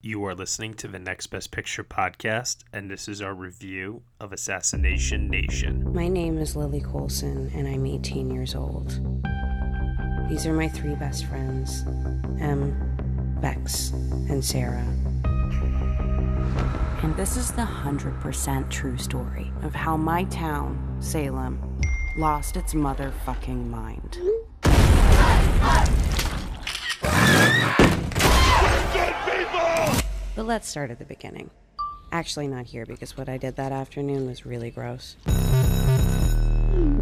You are listening to the Next Best Picture podcast, and this is our review of Assassination Nation. My name is Lily Colson, and I'm 18 years old. These are my three best friends Em, Bex, and Sarah. And this is the 100% true story of how my town, Salem, lost its motherfucking mind. But let's start at the beginning. Actually, not here because what I did that afternoon was really gross.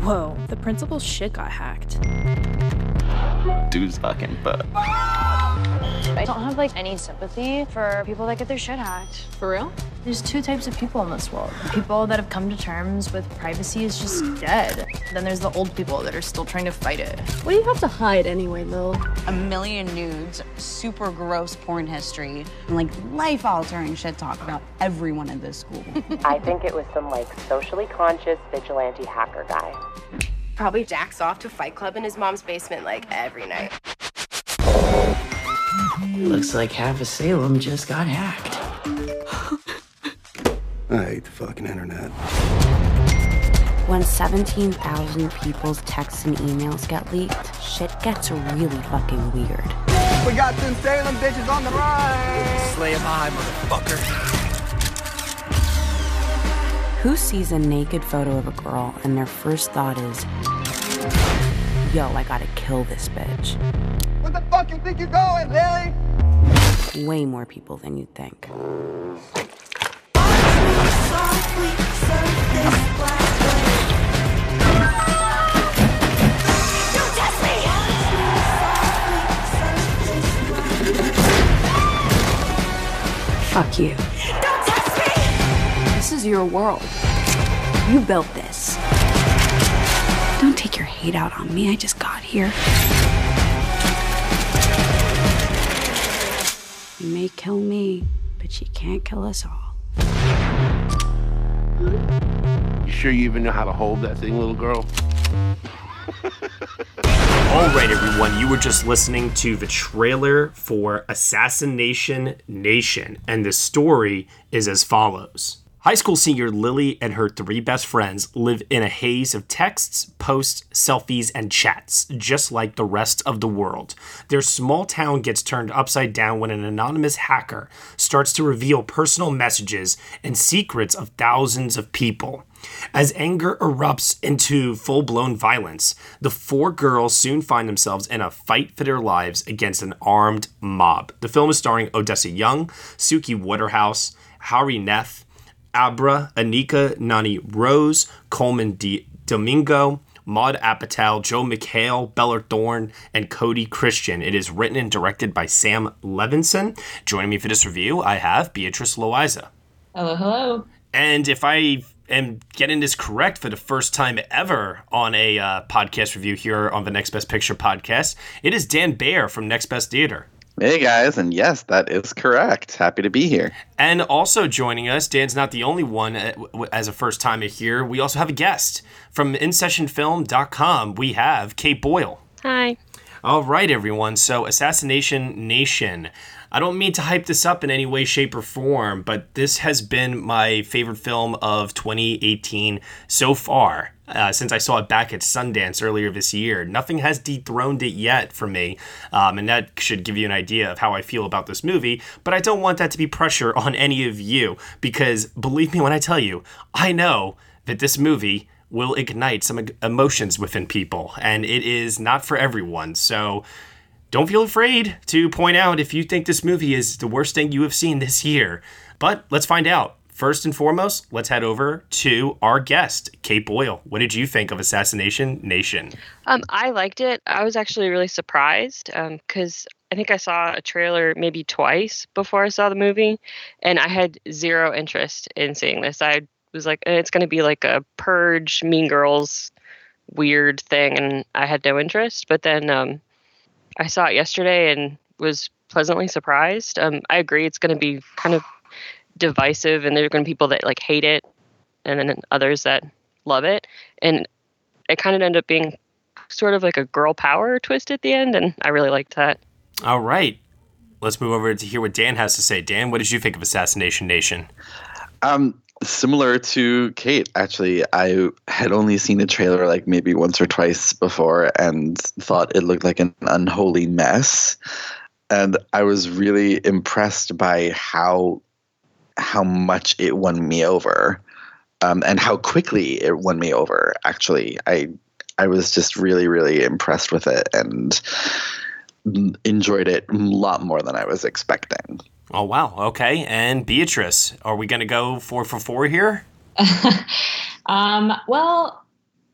Whoa, the principal's shit got hacked. Dude's fucking butt. I don't have like any sympathy for people that get their shit hacked. For real? There's two types of people in this world. The people that have come to terms with privacy is just dead. Then there's the old people that are still trying to fight it. What do you have to hide anyway, Lil? a million nudes, super gross porn history, and like life altering shit talk about everyone in this school. I think it was some like socially conscious vigilante hacker guy. Probably jacks off to Fight Club in his mom's basement like every night. Looks like half of Salem just got hacked. I hate the fucking internet. When 17,000 people's texts and emails get leaked, shit gets really fucking weird. We got some Salem bitches on the run. Slay him high, motherfucker. Who sees a naked photo of a girl and their first thought is, yo, I gotta kill this bitch? Fuck you think you're going, Lily? Way more people than you'd think. Fuck you. This is your world. You built this. Don't take your hate out on me. I just got here. You may kill me, but she can't kill us all. You sure you even know how to hold that thing, little girl? All right, everyone, you were just listening to the trailer for Assassination Nation, and the story is as follows. High school senior Lily and her three best friends live in a haze of texts, posts, selfies, and chats, just like the rest of the world. Their small town gets turned upside down when an anonymous hacker starts to reveal personal messages and secrets of thousands of people. As anger erupts into full blown violence, the four girls soon find themselves in a fight for their lives against an armed mob. The film is starring Odessa Young, Suki Waterhouse, Hari Nef, Abra, Anika Noni Rose, Colman D- Domingo, Maude Apatow, Joel McHale, Bella Thorne, and Cody Christian. It is written and directed by Sam Levinson. Joining me for this review, I have Beatrice Loayza. Hello, hello. And if I am getting this correct for the first time ever on a uh, podcast review here on the Next Best Picture podcast, it is Dan Bayer from Next Best Theater. Hey guys, and yes, that is correct. Happy to be here. And also joining us, Dan's not the only one uh, as a first timer here. We also have a guest from InSessionFilm.com. We have Kate Boyle. Hi. All right, everyone. So, Assassination Nation. I don't mean to hype this up in any way, shape, or form, but this has been my favorite film of 2018 so far. Uh, since I saw it back at Sundance earlier this year, nothing has dethroned it yet for me, um, and that should give you an idea of how I feel about this movie. But I don't want that to be pressure on any of you, because believe me when I tell you, I know that this movie will ignite some emotions within people, and it is not for everyone. So don't feel afraid to point out if you think this movie is the worst thing you have seen this year. But let's find out. First and foremost, let's head over to our guest, Kate Boyle. What did you think of Assassination Nation? Um, I liked it. I was actually really surprised because I think I saw a trailer maybe twice before I saw the movie, and I had zero interest in seeing this. I was like, "Eh, it's going to be like a Purge, Mean Girls, weird thing, and I had no interest. But then um, I saw it yesterday and was pleasantly surprised. Um, I agree, it's going to be kind of divisive, and there are going to be people that like hate it, and then others that love it, and it kind of ended up being sort of like a girl power twist at the end, and I really liked that. All right. let's move over to hear what Dan has to say. Dan, what did you think of Assassination Nation? Um, similar to Kate, actually, I had only seen the trailer like maybe once or twice before and thought it looked like an unholy mess. And I was really impressed by how how much it won me over, um, and how quickly it won me over. Actually, I I was just really really impressed with it and enjoyed it a lot more than I was expecting. Oh wow, okay. And Beatrice, are we going to go four for four here? um, well,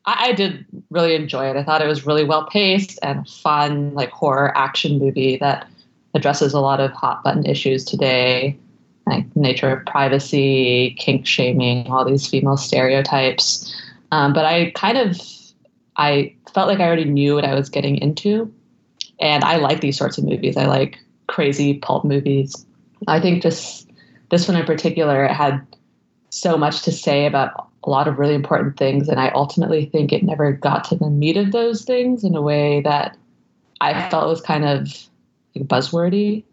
I, I, did really enjoy it. I thought it was really well paced and fun, like horror action movie that addresses a lot of hot button issues today, like nature of privacy, kink shaming, all these female stereotypes. Um, but I kind of, I felt like I already knew what I was getting into, and I like these sorts of movies. I like crazy pulp movies I think this this one in particular had so much to say about a lot of really important things, and I ultimately think it never got to the meat of those things in a way that I felt was kind of like buzzwordy.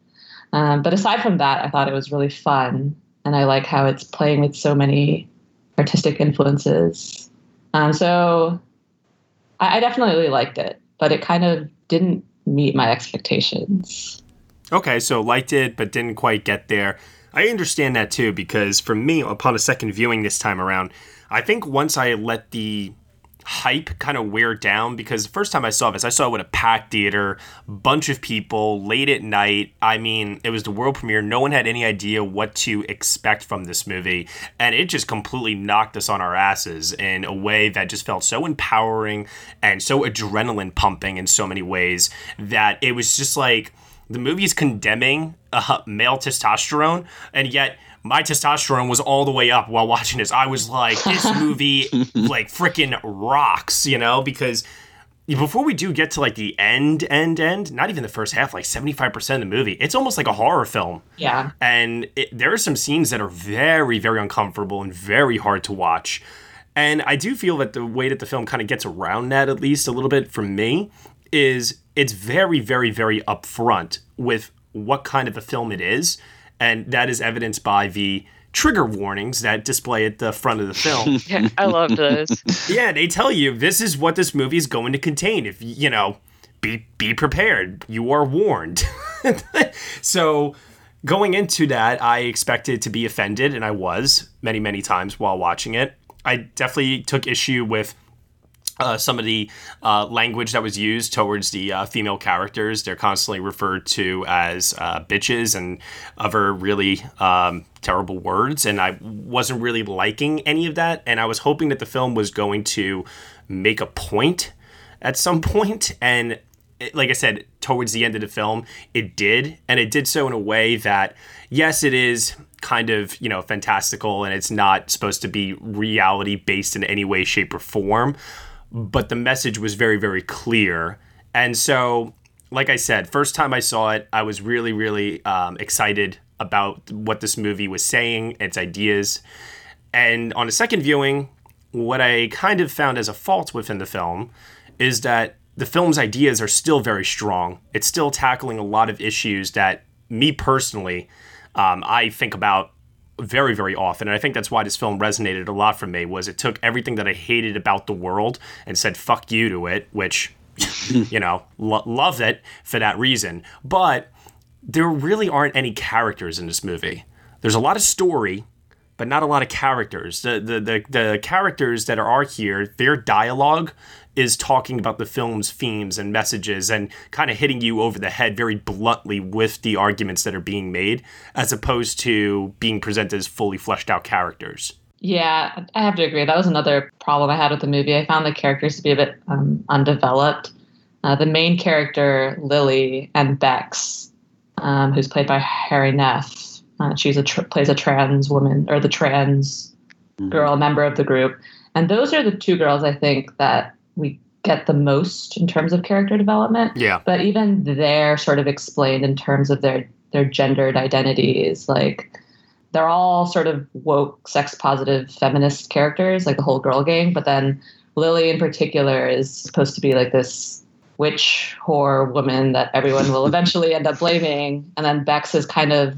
Um, but aside from that, I thought it was really fun, and I like how it's playing with so many artistic influences. Um, so I, I definitely really liked it, but it kind of didn't meet my expectations. Okay, so liked it, but didn't quite get there. I understand that too, because for me, upon a second viewing this time around, I think once I let the hype kind of wear down because the first time I saw this, I saw it with a packed theater, bunch of people, late at night. I mean, it was the world premiere. No one had any idea what to expect from this movie. And it just completely knocked us on our asses in a way that just felt so empowering and so adrenaline pumping in so many ways that it was just like the movie is condemning uh, male testosterone, and yet my testosterone was all the way up while watching this. I was like, this movie like freaking rocks, you know, because before we do get to like the end, end, end, not even the first half, like 75% of the movie, it's almost like a horror film. Yeah. And it, there are some scenes that are very, very uncomfortable and very hard to watch. And I do feel that the way that the film kind of gets around that, at least a little bit for me, is it's very, very, very upfront with what kind of a film it is. And that is evidenced by the trigger warnings that display at the front of the film. yeah, I love those. yeah, they tell you this is what this movie is going to contain. If you know, be be prepared. You are warned. so going into that, I expected to be offended, and I was many, many times while watching it. I definitely took issue with uh, some of the uh, language that was used towards the uh, female characters. They're constantly referred to as uh, bitches and other really um, terrible words. And I wasn't really liking any of that. And I was hoping that the film was going to make a point at some point. And it, like I said, towards the end of the film, it did. And it did so in a way that, yes, it is kind of, you know, fantastical and it's not supposed to be reality based in any way, shape, or form but the message was very, very clear. And so, like I said, first time I saw it, I was really, really um, excited about what this movie was saying, its ideas. And on a second viewing, what I kind of found as a fault within the film is that the film's ideas are still very strong. It's still tackling a lot of issues that me personally, um, I think about very very often. And i think that's why this film resonated a lot for me was it took everything that i hated about the world and said fuck you to it which you know lo- love it for that reason. But there really aren't any characters in this movie. There's a lot of story but not a lot of characters the the the, the characters that are here their dialogue is talking about the film's themes and messages and kind of hitting you over the head very bluntly with the arguments that are being made, as opposed to being presented as fully fleshed out characters. Yeah, I have to agree. That was another problem I had with the movie. I found the characters to be a bit um, undeveloped. Uh, the main character, Lily, and Bex, um, who's played by Hari Nef, uh, she's a tr- plays a trans woman or the trans mm-hmm. girl member of the group, and those are the two girls I think that we get the most in terms of character development. Yeah. But even they're sort of explained in terms of their their gendered identities. Like they're all sort of woke, sex positive feminist characters, like the whole girl gang. But then Lily in particular is supposed to be like this witch whore woman that everyone will eventually end up blaming. And then Bex is kind of,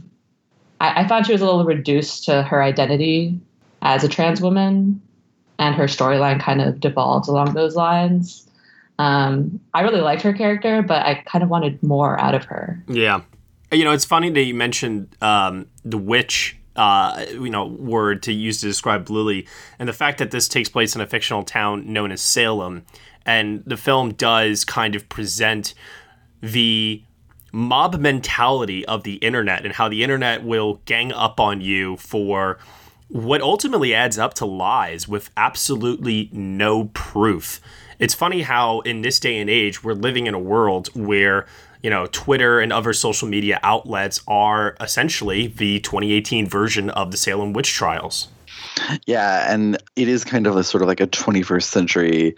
I, I found she was a little reduced to her identity as a trans woman, and her storyline kind of devolves along those lines. Um, I really liked her character, but I kind of wanted more out of her. Yeah. You know, it's funny that you mentioned um, the witch uh, you know, word to use to describe Lily, and the fact that this takes place in a fictional town known as Salem, and the film does kind of present the mob mentality of the internet and how the internet will gang up on you for what ultimately adds up to lies with absolutely no proof. It's funny how in this day and age we're living in a world where you know, Twitter and other social media outlets are essentially the 2018 version of the Salem witch trials. Yeah, and it is kind of a sort of like a 21st century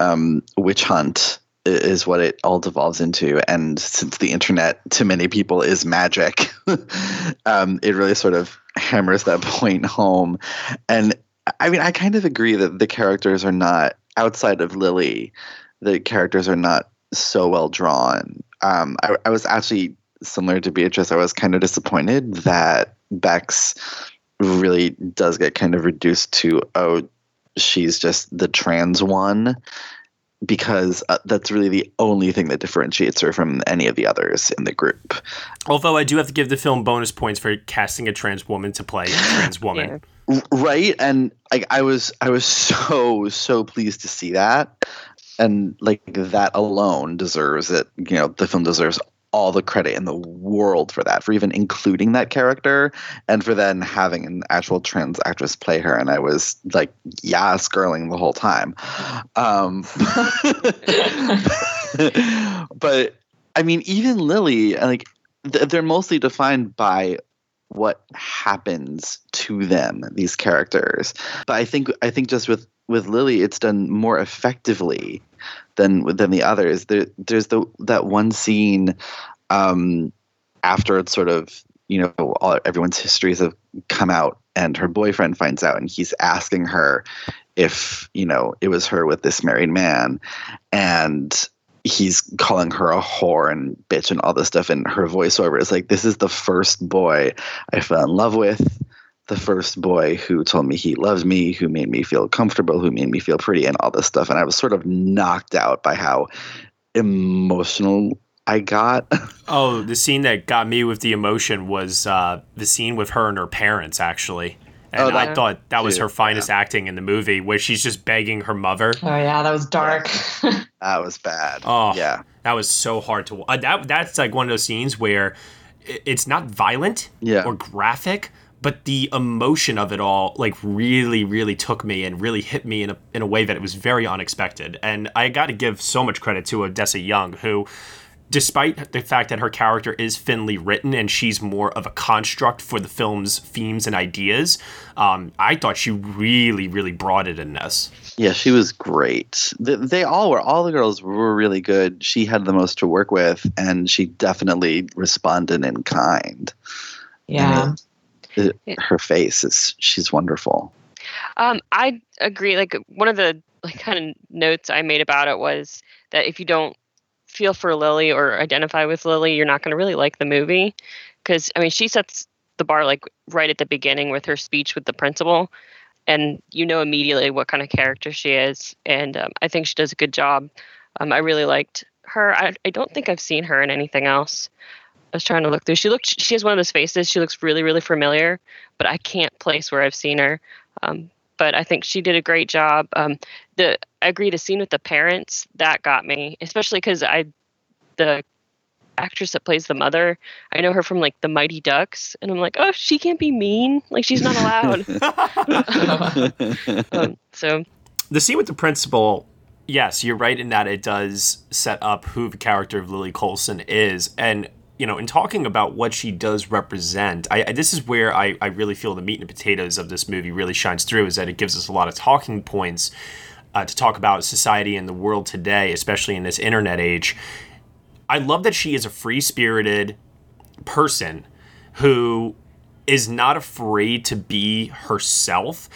um, witch hunt is what it all devolves into. And since the internet to many people is magic, um, it really sort of hammers that point home. And I mean, I kind of agree that the characters are not outside of Lily. The characters are not so well drawn um, I, I was actually similar to Beatrice. I was kind of disappointed that Bex really does get kind of reduced to oh, she's just the trans one because uh, that's really the only thing that differentiates her from any of the others in the group. Although I do have to give the film bonus points for casting a trans woman to play a trans woman. yeah. Right, and like I was, I was so so pleased to see that and like that alone deserves it. You know, the film deserves all the credit in the world for that, for even including that character, and for then having an actual trans actress play her. And I was like, yes, girling the whole time. Um, but I mean, even Lily, like they're mostly defined by what happens to them these characters but i think i think just with with lily it's done more effectively than than the others there there's the that one scene um after it's sort of you know all everyone's histories have come out and her boyfriend finds out and he's asking her if you know it was her with this married man. And he's calling her a whore and bitch and all this stuff. And her voiceover is like this is the first boy i fell in love with the first boy who told me he loves me who made me feel comfortable who made me feel pretty and all this stuff and i was sort of knocked out by how emotional i got oh the scene that got me with the emotion was uh, the scene with her and her parents actually and oh, I thought that was her finest yeah. acting in the movie, where she's just begging her mother. Oh yeah, that was dark. that was bad. Oh yeah, that was so hard to. Uh, that that's like one of those scenes where it's not violent yeah. or graphic, but the emotion of it all like really really took me and really hit me in a in a way that it was very unexpected. And I got to give so much credit to Odessa Young who despite the fact that her character is thinly written and she's more of a construct for the film's themes and ideas, um, I thought she really, really brought it in this. Yeah, she was great. They, they, all were. All the girls were really good. She had the most to work with, and she definitely responded in kind. Yeah. It, her face is she's wonderful. Um, I agree. Like one of the like kind of notes I made about it was that if you don't feel for Lily or identify with Lily, you're not going to really like the movie. Because, I mean, she sets the bar like right at the beginning with her speech with the principal. And you know immediately what kind of character she is. And um, I think she does a good job. Um, I really liked her. I, I don't think I've seen her in anything else. I was trying to look through. She looked. She has one of those faces. She looks really, really familiar, but I can't place where I've seen her. Um, but I think she did a great job. Um, the I agree the scene with the parents that got me, especially because I the actress that plays the mother, I know her from like the Mighty Ducks, and I'm like, oh, she can't be mean. Like she's not allowed. um, so the scene with the principal. Yes, you're right in that it does set up who the character of Lily Colson is. And you know, in talking about what she does represent, I, I, this is where I, I really feel the meat and potatoes of this movie really shines through. Is that it gives us a lot of talking points uh, to talk about society and the world today, especially in this internet age. I love that she is a free spirited person who is not afraid to be herself,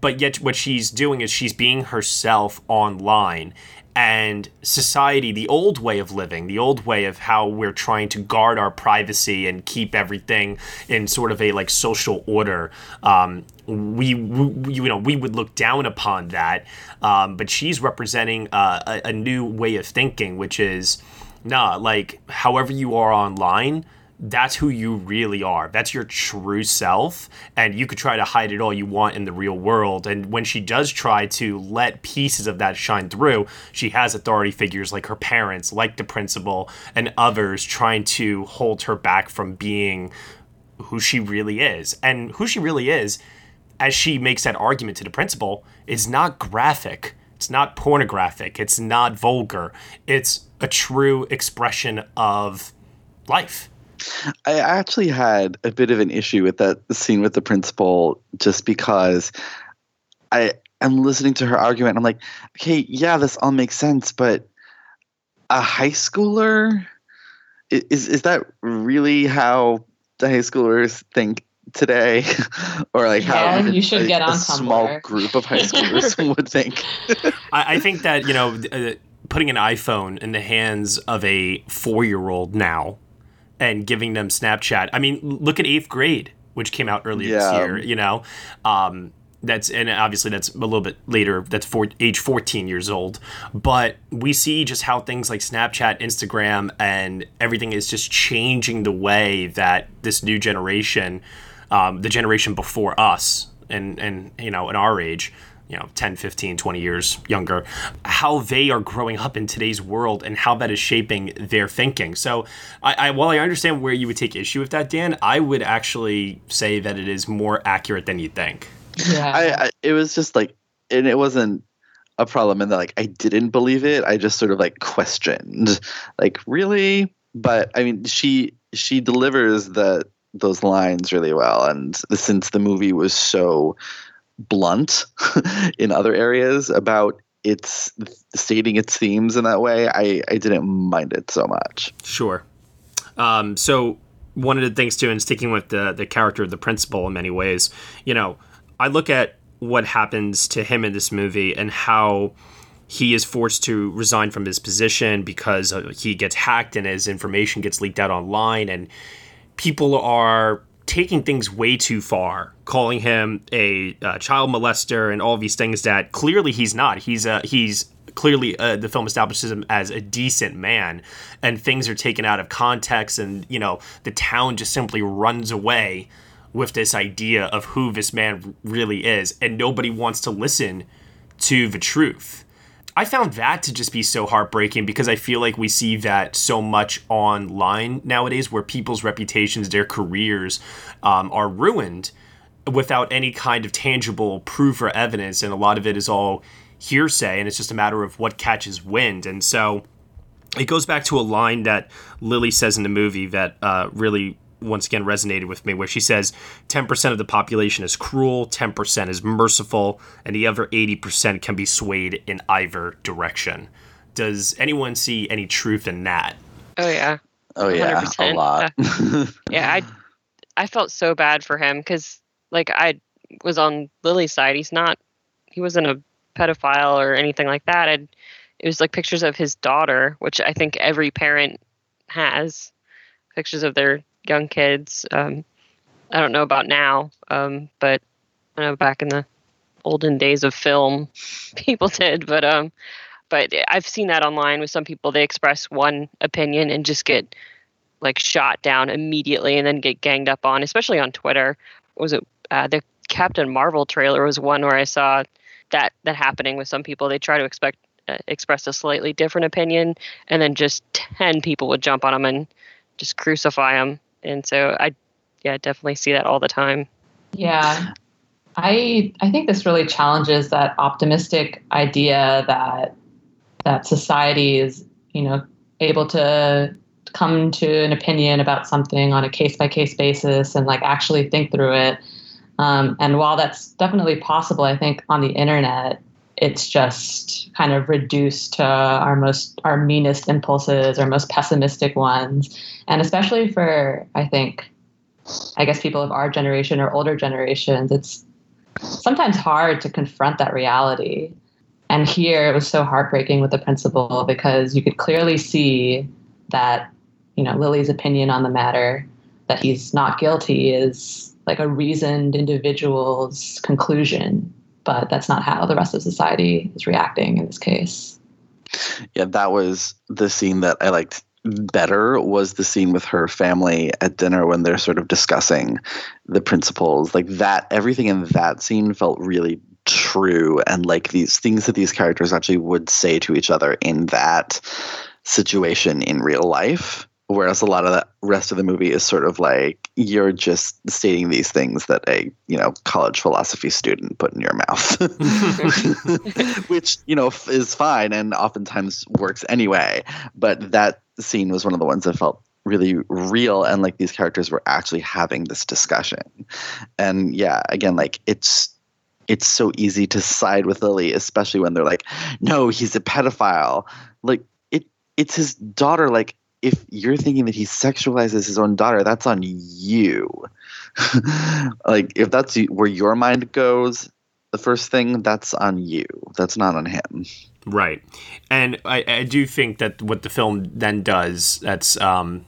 but yet what she's doing is she's being herself online and society, the old way of living, the old way of how we're trying to guard our privacy and keep everything in sort of a like social order. Um, we, we, you know we would look down upon that, um, but she's representing uh, a, a new way of thinking, which is nah, like however you are online that's who you really are. That's your true self. And you could try to hide it all you want in the real world. And when she does try to let pieces of that shine through, she has authority figures like her parents, like the principal, and others trying to hold her back from being who she really is. And who she really is, as she makes that argument to the principal, is not graphic. It's not pornographic. It's not vulgar. It's a true expression of life I actually had a bit of an issue with that scene with the principal just because I am listening to her argument. I'm like, okay, yeah, this all makes sense, but a high schooler is is that really how the high schoolers think today, or like yeah, how you should a, get on a small group of high schoolers would think? I, I, think that you know. Uh, putting an iPhone in the hands of a four year old now and giving them Snapchat. I mean, look at eighth grade, which came out earlier yeah. this year. You know, um, that's and obviously that's a little bit later. That's for age 14 years old. But we see just how things like Snapchat, Instagram, and everything is just changing the way that this new generation, um, the generation before us, and and you know, in our age, you know 10 15 20 years younger how they are growing up in today's world and how that is shaping their thinking. So I, I, while i understand where you would take issue with that dan i would actually say that it is more accurate than you think. Yeah. I, I, it was just like and it wasn't a problem in that like i didn't believe it. I just sort of like questioned like really? But i mean she she delivers the those lines really well. And since the movie was so blunt in other areas about its stating its themes in that way, I, I didn't mind it so much. Sure. Um, so one of the things too, and sticking with the the character of the principal in many ways, you know, I look at what happens to him in this movie and how he is forced to resign from his position because he gets hacked and his information gets leaked out online and people are taking things way too far, calling him a uh, child molester and all these things that clearly he's not. He's a he's clearly uh, the film establishes him as a decent man, and things are taken out of context, and you know the town just simply runs away with this idea of who this man really is, and nobody wants to listen to the truth. I found that to just be so heartbreaking because I feel like we see that so much online nowadays where people's reputations, their careers um, are ruined without any kind of tangible proof or evidence. And a lot of it is all hearsay and it's just a matter of what catches wind. And so it goes back to a line that Lily says in the movie that uh, really once again resonated with me where she says 10% of the population is cruel 10% is merciful and the other 80% can be swayed in either direction. Does anyone see any truth in that? Oh yeah. Oh yeah 100%. a lot. Uh, yeah i i felt so bad for him because like i was on lily's side. He's not he wasn't a pedophile or anything like that. And it was like pictures of his daughter which i think every parent has pictures of their young kids. Um, I don't know about now, um, but I know back in the olden days of film, people did. But um, but I've seen that online with some people. They express one opinion and just get like shot down immediately, and then get ganged up on, especially on Twitter. Was it uh, the Captain Marvel trailer? Was one where I saw that that happening with some people. They try to expect uh, express a slightly different opinion, and then just ten people would jump on them and just crucify them and so I, yeah, definitely see that all the time. Yeah, I I think this really challenges that optimistic idea that that society is you know able to come to an opinion about something on a case by case basis and like actually think through it. Um, and while that's definitely possible, I think on the internet it's just kind of reduced to our most our meanest impulses our most pessimistic ones and especially for i think i guess people of our generation or older generations it's sometimes hard to confront that reality And here it was so heartbreaking with the principal because you could clearly see that, you know, Lily's opinion on the matter, that he's not guilty, is like a reasoned individual's conclusion. But that's not how the rest of society is reacting in this case. Yeah, that was the scene that I liked better was the scene with her family at dinner when they're sort of discussing the principles like that everything in that scene felt really true and like these things that these characters actually would say to each other in that situation in real life whereas a lot of the rest of the movie is sort of like you're just stating these things that a you know college philosophy student put in your mouth which you know is fine and oftentimes works anyway but that scene was one of the ones that felt really real and like these characters were actually having this discussion and yeah again like it's it's so easy to side with Lily, especially when they're like, "No, he's a pedophile." Like it, it's his daughter. Like if you're thinking that he sexualizes his own daughter, that's on you. like if that's where your mind goes, the first thing that's on you. That's not on him. Right, and I, I do think that what the film then does that's um,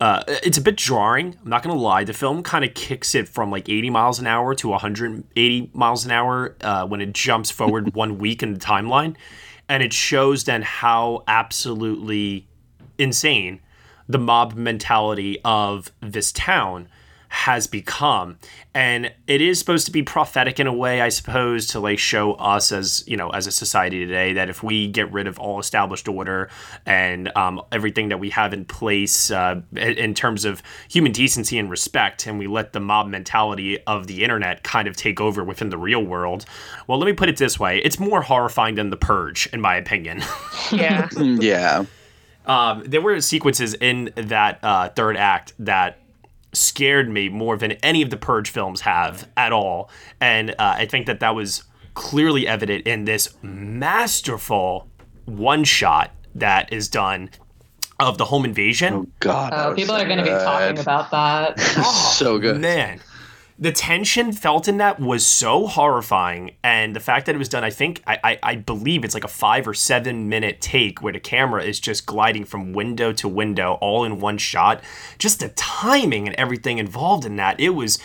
uh, it's a bit jarring. I'm not gonna lie. The film kind of kicks it from like 80 miles an hour to 180 miles an hour uh, when it jumps forward one week in the timeline, and it shows then how absolutely insane. The mob mentality of this town has become and it is supposed to be prophetic in a way i suppose to like show us as you know as a society today that if we get rid of all established order and um, everything that we have in place uh, in terms of human decency and respect and we let the mob mentality of the internet kind of take over within the real world well let me put it this way. It's more horrifying than the purge in my opinion. Yeah. Yeah um, there were sequences in that uh, third act that scared me more than any of the Purge films have at all. And uh, I think that that was clearly evident in this masterful one shot that is done of the home invasion. Oh God! Oh, people so are going to be talking about that. oh, so good, man the tension felt in that was so horrifying and the fact that it was done i think I, I, I believe it's like a five or seven minute take where the camera is just gliding from window to window all in one shot. Just the timing and everything involved in that it was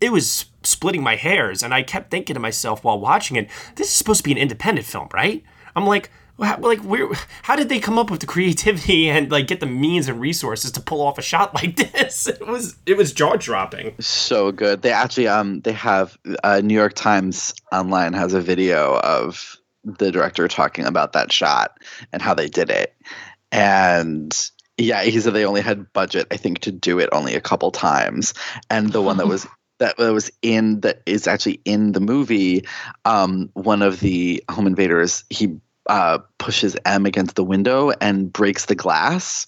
it was splitting my hairs and i kept thinking to myself while watching it this is supposed to be an independent film right? I'm like like where how did they come up with the creativity and like get the means and resources to pull off a shot like this? It was it was jaw dropping so good. They actually um they have uh, new york times online has a video of the director talking about that shot and how they did it. And yeah he said they only had budget i think to do it only a couple times. And the one that was that was in that is actually in the movie um, one of the home invaders he uh, pushes M against the window and breaks the glass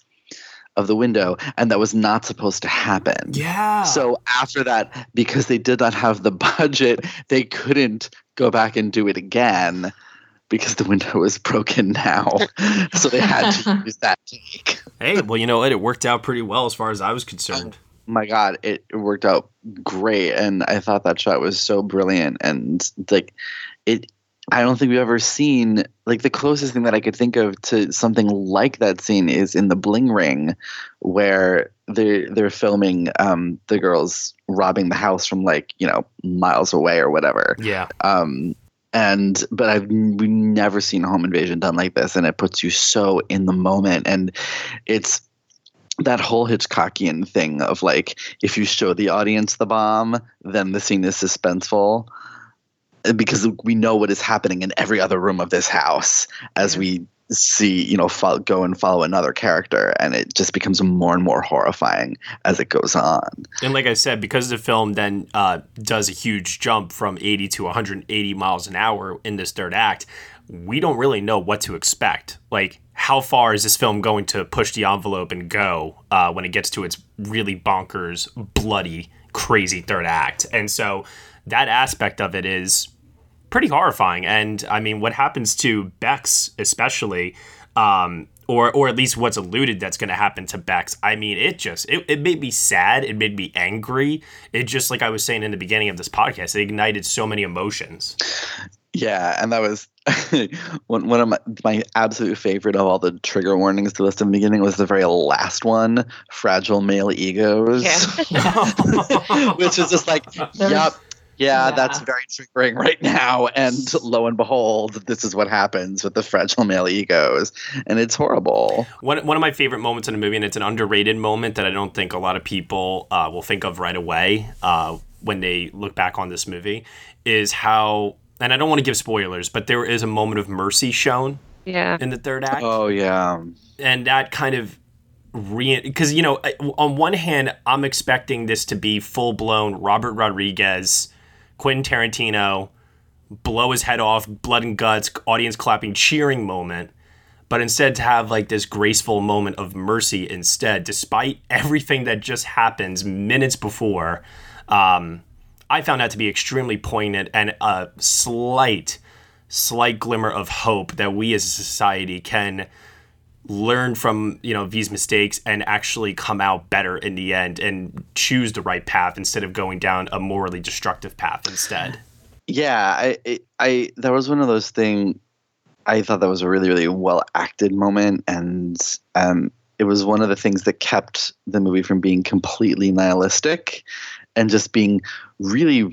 of the window, and that was not supposed to happen. Yeah. So after that, because they did not have the budget, they couldn't go back and do it again because the window was broken now. so they had to use that take. Hey, well, you know what? It worked out pretty well as far as I was concerned. Oh, my God, it, it worked out great, and I thought that shot was so brilliant, and like it I don't think we've ever seen like the closest thing that I could think of to something like that scene is in the Bling Ring, where they're they're filming um, the girls robbing the house from like you know miles away or whatever. Yeah. Um, and but I've we've never seen a home invasion done like this, and it puts you so in the moment, and it's that whole Hitchcockian thing of like if you show the audience the bomb, then the scene is suspenseful because we know what is happening in every other room of this house as we see you know follow, go and follow another character and it just becomes more and more horrifying as it goes on. And like i said because the film then uh, does a huge jump from 80 to 180 miles an hour in this third act we don't really know what to expect. Like how far is this film going to push the envelope and go uh, when it gets to its really bonkers bloody crazy third act? And so that aspect of it is pretty horrifying. And I mean, what happens to Bex, especially, um, or or at least what's alluded that's going to happen to Bex. I mean, it just it, it made me sad. It made me angry. It just like I was saying in the beginning of this podcast, it ignited so many emotions. Yeah, and that was one one of my, my absolute favorite of all the trigger warnings to list in the beginning was the very last one, fragile male egos, Yeah. which is just like, yep, yeah, Yeah. that's very triggering right now. And lo and behold, this is what happens with the fragile male egos, and it's horrible. One, one of my favorite moments in a movie, and it's an underrated moment that I don't think a lot of people uh, will think of right away uh, when they look back on this movie, is how, and I don't want to give spoilers, but there is a moment of mercy shown Yeah. in the third act. Oh yeah, and that kind of re because you know on one hand i'm expecting this to be full-blown robert rodriguez quentin tarantino blow his head off blood and guts audience clapping cheering moment but instead to have like this graceful moment of mercy instead despite everything that just happens minutes before um, i found that to be extremely poignant and a slight slight glimmer of hope that we as a society can learn from you know these mistakes and actually come out better in the end and choose the right path instead of going down a morally destructive path instead yeah. I, I, that was one of those things. I thought that was a really, really well acted moment, and um, it was one of the things that kept the movie from being completely nihilistic and just being really,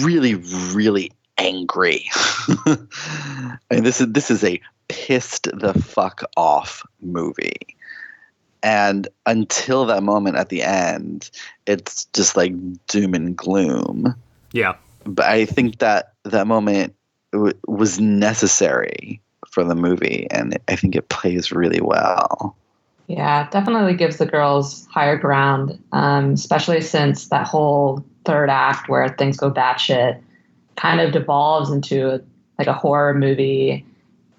really, really angry. I mean, this is this is a pissed the fuck off movie. And until that moment at the end, it's just like doom and gloom. yeah But I think that that moment w- was necessary for the movie, and I think it plays really well. Yeah, definitely gives the girls higher ground, um, especially since that whole third act where things go batshit kind of devolves into a, like a horror movie.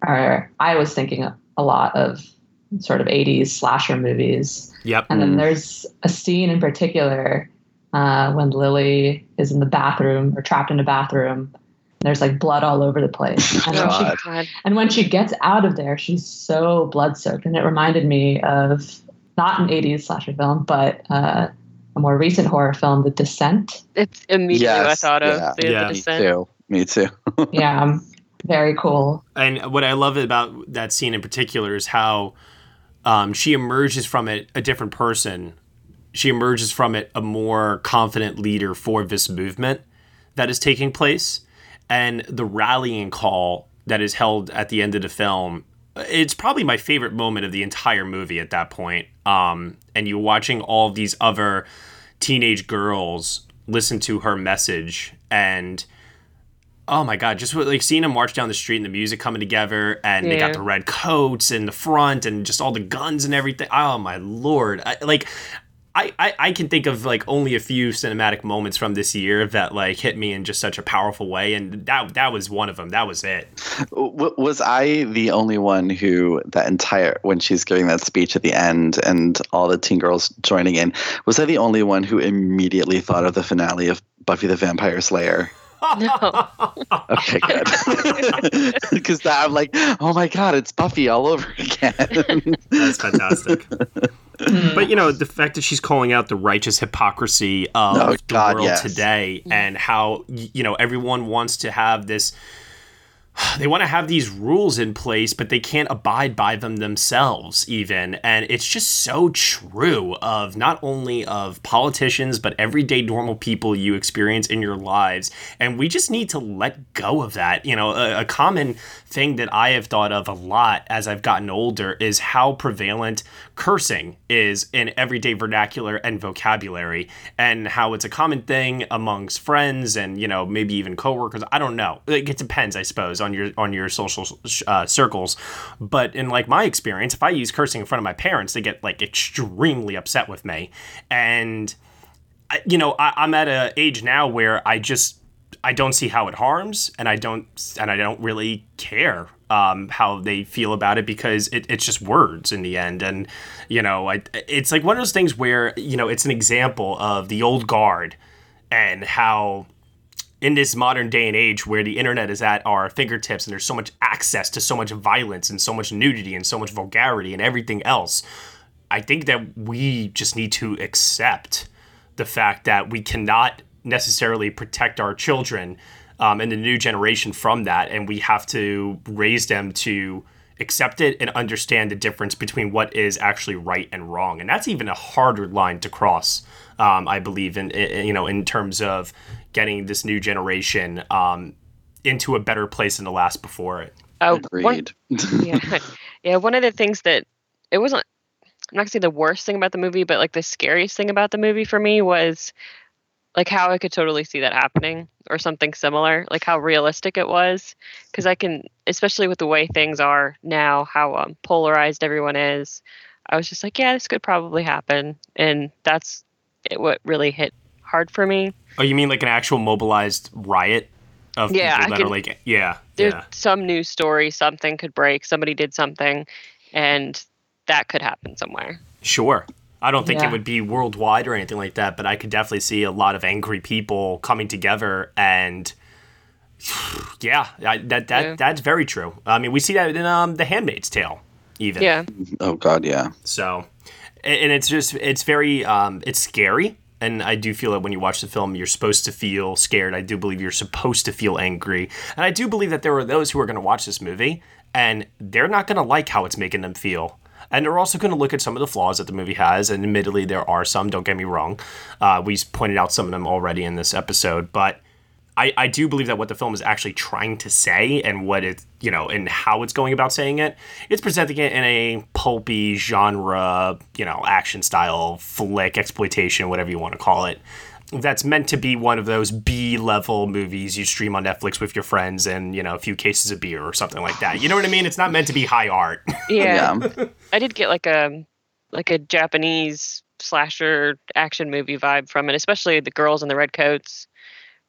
Or I was thinking a, a lot of sort of 80s slasher movies. yep And then there's a scene in particular uh, when Lily is in the bathroom or trapped in a bathroom. There's like blood all over the place. And when, she, God. God. and when she gets out of there, she's so blood soaked. And it reminded me of not an 80s slasher film, but uh, a more recent horror film, The Descent. It's immediately what I Yes, thought of. yeah. The, Yeah. the Me too. Me too. Yeah, um, very cool. and what i love about that scene in particular is how um, she emerges from it a different person she emerges from it a more confident leader for this movement that is taking place and the rallying call that is held at the end of the film it's probably my favorite moment of the entire movie at that point um, and you're watching all these other teenage girls listen to her message and oh my god just like seeing them march down the street and the music coming together and they got the red coats and the front and just all the guns and everything. Oh my lord. I, like I, I, I can think of like only a few cinematic moments from this year that like hit me in just such a powerful way and that that was one of them that was it was I the only one who that entire when she's giving that speech at the end and all the teen girls joining in? Was I the only one who immediately thought of the finale of Buffy the Vampire Slayer? No. Okay, good. Because that I'm like, oh my god, it's Buffy all over again. that's fantastic hmm. but you know the fact that she's calling out the righteous hypocrisy of Oh, the God, world yes. today hmm. and how you know everyone wants to have this they want to have these rules in place but they can't abide by them themselves even. And it's just so true of not only of politicians but everyday normal people you experience in your lives. And we just need to let go of that. You know a, a common thing that i have thought of a lot as i've gotten older is how prevalent cursing is in everyday vernacular and vocabulary and how it's a common thing amongst friends and you know maybe even coworkers. I don't know. It depends i suppose on your on your social uh, circles. But in like my experience if i use cursing in front of my parents they get like extremely upset with me. And you know I, i'm at an age now where i just I don't see how it harms, and I don't and I don't really care um, how they feel about it because it, it's just words in the end, and you know, I, it's like one of those things where you know it's an example of the old guard and how in this modern day and age where the internet is at our fingertips and there's so much access to so much violence and so much nudity and so much vulgarity and everything else, I think that we just need to accept the fact that we cannot necessarily protect our children um, and the new generation from that, and we have to raise them to accept it and understand the difference between what is actually right and wrong. And that's even a harder line to cross, um, I believe, in, in, you know, in terms of getting this new generation um, into a better place than the last before it. Oh, Agreed. One, yeah, yeah. One of the things that it wasn't. I'm not gonna say the worst thing about the movie, but like the scariest thing about the movie for me was like how I could totally see that happening or something similar, like how realistic it was. Because I can, especially with the way things are now, how um, polarized everyone is. I was just like, yeah, this could probably happen, and that's it, what really hit hard for me. Oh, you mean like an actual mobilized riot of Yeah, people I that can- are like, yeah, There's yeah, some news story, something could break, somebody did something, and that could happen somewhere. sure. I don't think Yeah. it would be worldwide or anything like that, but I could definitely see a lot of angry people coming together and. Yeah, I, that that Yeah. that's very true. I mean, we see that in um, The Handmaid's Tale, even. Yeah. Oh God, yeah. So, and and it's just it's very um, it's scary, and I do feel that when you watch the film, you're supposed to feel scared. I do believe you're supposed to feel angry, and I do believe that there are those who are going to watch this movie and they're not going to like how it's making them feel. And they're also going to look at some of the flaws that the movie has, and admittedly, there are some. Don't get me wrong. Uh, we pointed out some of them already in this episode, but I, I do believe that what the film is actually trying to say and what it you know and how it's going about saying it it's presenting it in a pulpy genre you know action style flick exploitation whatever you want to call it that's meant to be one of those b level movies you stream on netflix with your friends and you know a few cases of beer or something like that. You know what i mean? It's not meant to be high art. Yeah. I did get like a like a Japanese slasher action movie vibe from it, especially the girls in the red coats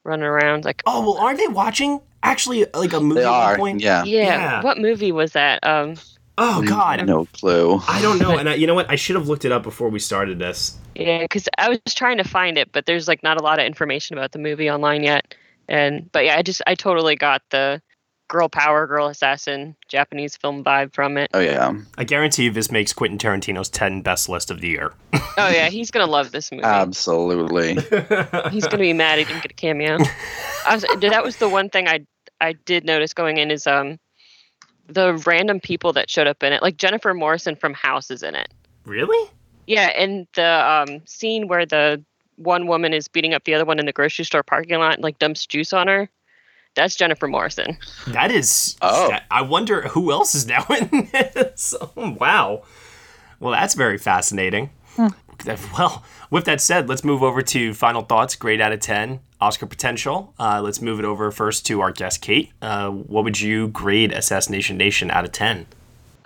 running around like oh well aren't they watching actually like a movie They are, point yeah. yeah, What movie was that? Um oh god No clue. i don't know and I, you know what i should have looked it up before we started this yeah, because I was trying to find it, but there's like not a lot of information about the movie online yet. And but yeah, I just I totally got the girl power, girl assassin Japanese film vibe from it. Oh yeah. I guarantee you this makes Quentin Tarantino's 10 best list of the year. Oh yeah, he's gonna love this movie. Absolutely. He's gonna be mad he didn't get a cameo. I was, that was the one thing I I did notice going in is um the random people that showed up in it. Like Jennifer Morrison from House is in it. Really? Yeah, and the um scene where the one woman is beating up the other one in the grocery store parking lot and like dumps juice on her. That's Jennifer Morrison. That is. Oh. that- I wonder who else is now in this. Oh, wow. Well, that's very fascinating. Well, with that said, let's move over to final thoughts. Grade out of 10, Oscar potential. Uh, let's move it over first to our guest, Kate. Uh, what would you grade Assassination Nation out of 10?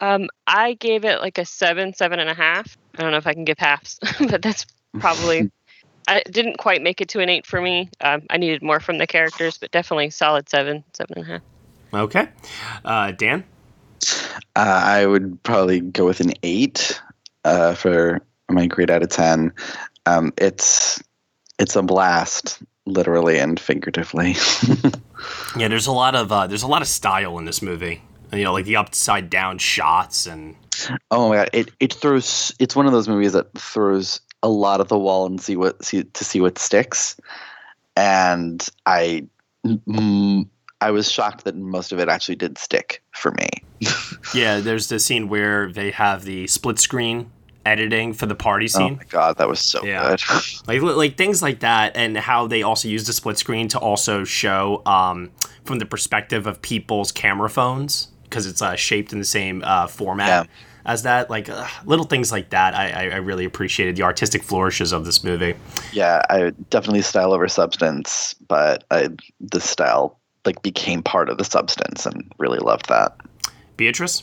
Um, I gave it like a seven, seven and a half. I don't know if I can give halves, but that's probably. I didn't quite make it to an eight for me. Um, I needed more from the characters, but definitely solid seven, seven and a half. Okay. Uh, Dan? Uh, I would probably go with an eight uh, for my grade out of ten. Um, it's it's a blast, literally and figuratively. Yeah, there's a lot of uh, there's a lot of style in this movie. You know, like the upside down shots and oh my god! It it throws. It's one of those movies that throws a lot at the wall and see what see to see what sticks. And I, mm, I was shocked that most of it actually did stick for me. Yeah, there's the scene where they have the split screen editing for the party scene. Oh my god, that was so Yeah. good. like like things like that and how they also use the split screen to also show um, from the perspective of people's camera phones because it's uh, shaped in the same uh, format Yeah. as that like uh, little things like that I, I, I really appreciated the artistic flourishes of this movie yeah, I definitely style over substance, but I, the style like became part of the substance and really loved that. beatrice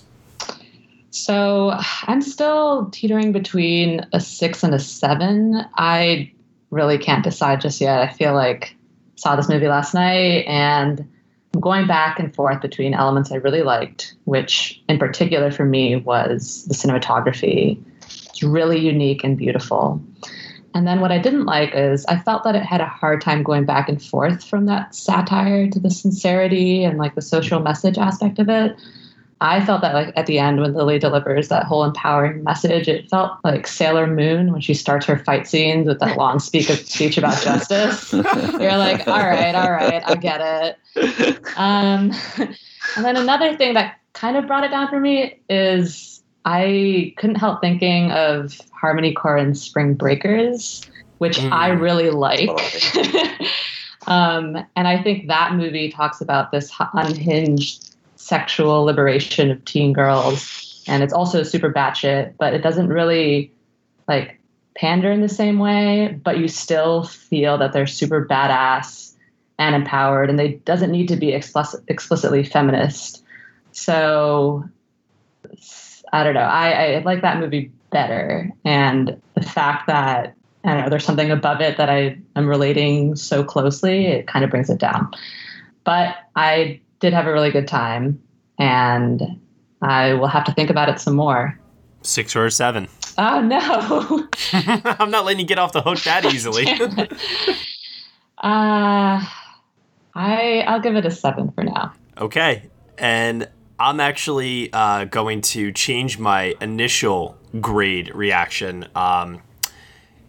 So I'm still teetering between a six and a seven. I really can't decide just yet. I feel like saw this movie last night and I'm going back and forth between elements I really liked, which in particular for me was the cinematography. It's really unique and beautiful. And then what I didn't like is I felt that it had a hard time going back and forth from that satire to the sincerity and like the social message aspect of it. I felt that like at the end when Lily delivers that whole empowering message, it felt like Sailor Moon when she starts her fight scenes with that long speak speech about justice. You're like, all right, all right, I get it. Um, and then another thing that kind of brought it down for me is I couldn't help thinking of Harmony Korine's Spring Breakers, which mm. I really like. um, and I think that movie talks about this unhinged sexual liberation of teen girls, and it's also super batshit, but it doesn't really like pander in the same way. But you still feel that they're super badass and empowered, and they doesn't need to be explicit, explicitly feminist. So I don't know. I, I like that movie better, and the fact that I don't know there's something above it that I am relating so closely, it kind of brings it down. But I did have a really good time, and I will have to think about it some more. Six or seven. Oh no! I'm not letting you get off the hook that easily. uh, I I'll give it a seven for now. Okay, and I'm actually uh, going to change my initial grade reaction. Um,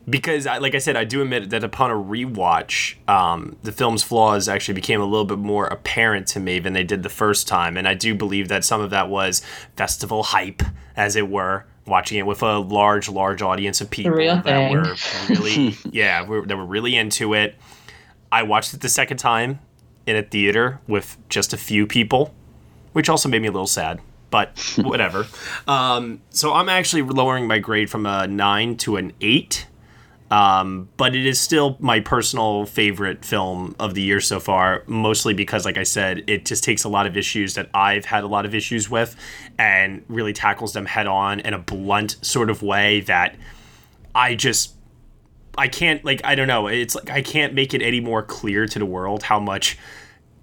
because I, like I said, I do admit that upon a rewatch, um, the film's flaws actually became a little bit more apparent to me than they did the first time, and I do believe that some of that was festival hype, as it were, watching it with a large, large audience of people that thing. were really, yeah, were, that were really into it. I watched it the second time in a theater with just a few people, which also made me a little sad but whatever. Um, so I'm actually lowering my grade from a nine to an eight. Um, but it is still my personal favorite film of the year so far, mostly because, like I said, it just takes a lot of issues that I've had a lot of issues with and really tackles them head on in a blunt sort of way that I just. I can't, like, I don't know. It's like I can't make it any more clear to the world how much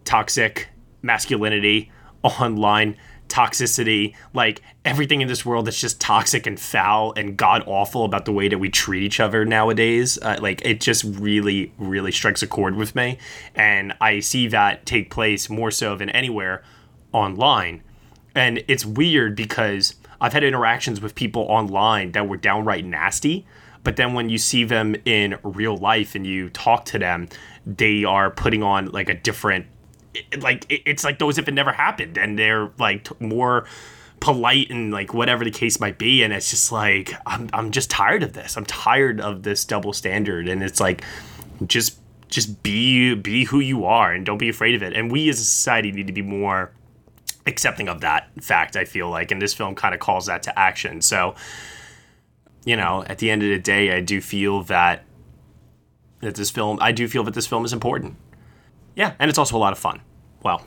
toxic masculinity online toxicity, like everything in this world that's just toxic and foul and god awful about the way that we treat each other nowadays. Uh, like it just really, really strikes a chord with me, and I see that take place more so than anywhere online, and it's weird because I've had interactions with people online that were downright nasty. But then when you see them in real life and you talk to them, they are putting on like a different it, like it, it's like those if it never happened, and they're like t- more polite and like whatever the case might be and it's just like I'm I'm just tired of this. I'm tired of this double standard and it's like just just be be who you are and don't be afraid of it. And we as a society need to be more accepting of that fact, I feel like, and this film kind of calls that to action. So, you know, at the end of the day, I do feel that that this film I do feel that this film is important. Yeah, and it's also a lot of fun. Well,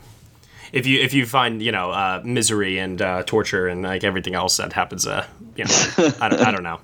if you if you find you know uh, misery and uh, torture and like everything else that happens, uh, you know, I don't, I don't know.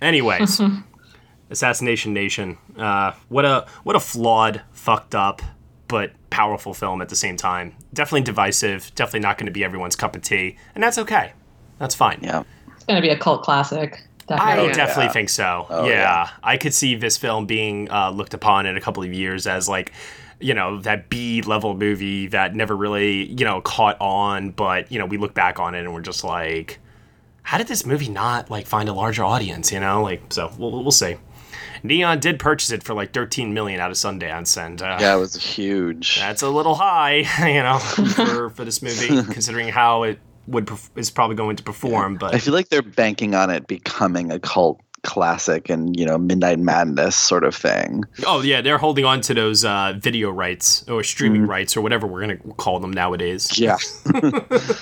Anyways, Assassination Nation. Uh, what a what a flawed, fucked up, but powerful film at the same time. Definitely divisive. Definitely not going to be everyone's cup of tea, and that's okay. That's fine. Yeah, it's going to be a cult classic. Definitely. I definitely yeah. think so. Oh, yeah. yeah. I could see this film being uh, looked upon in a couple of years as like you know that B level movie that never really you know caught on, but you know we look back on it and we're just like, how did this movie not like find a larger audience? You know, like so we'll we'll see. Neon did purchase it for like 13 million out of Sundance, and uh, yeah, it was huge. That's a little high, you know, for for this movie, considering how it would is probably going to perform. But I feel like they're banking on it becoming a cult classic and you know midnight madness sort of thing. Oh yeah they're holding on to those uh, video rights or streaming mm. rights or whatever we're going to call them nowadays. Yeah.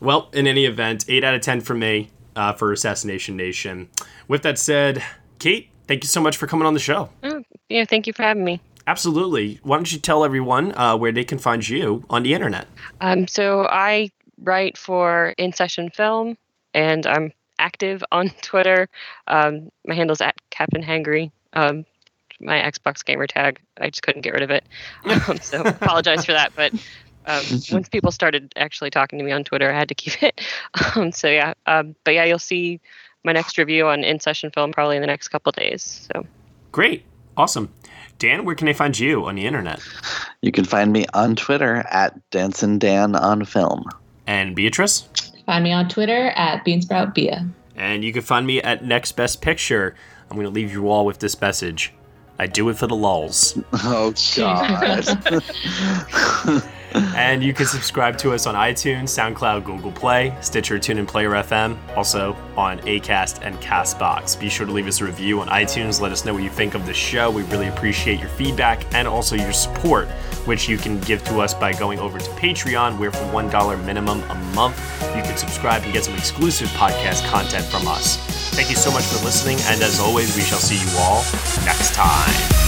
Well in any event 8 out of 10 for me uh, for assassination nation. With that said kate thank you so much for coming on the show. Oh, yeah thank you for having me. Absolutely. Why don't you tell everyone uh, where they can find you on the internet? Um, so i write for in session film and i'm active on Twitter. Um, my handle's at Captain Hangry. Um, my Xbox gamer tag. I just couldn't get rid of it. Um, so apologize for that. But um, once people started actually talking to me on Twitter, I had to keep it. Um, so yeah. Um, but yeah, you'll see my next review on In Session Film probably in the next couple days. So great, awesome. Dan, where can they find you on the internet? You can find me on Twitter at Danson Dan on Film. And Beatrice? Find me on Twitter at BeansproutBia. And you can find me at Next Best Picture. I'm going to leave you all with this message. I do it for the lulls. Oh, God. and you can subscribe to us on iTunes, SoundCloud, Google Play, Stitcher, TuneIn, Player FM, also on Acast and Castbox. Be sure to leave us a review on iTunes. Let us know what you think of the show. We really appreciate your feedback and also your support, which you can give to us by going over to Patreon, where for $1 minimum a month, you can subscribe and get some exclusive podcast content from us. Thank you so much for listening, and as always, we shall see you all next time.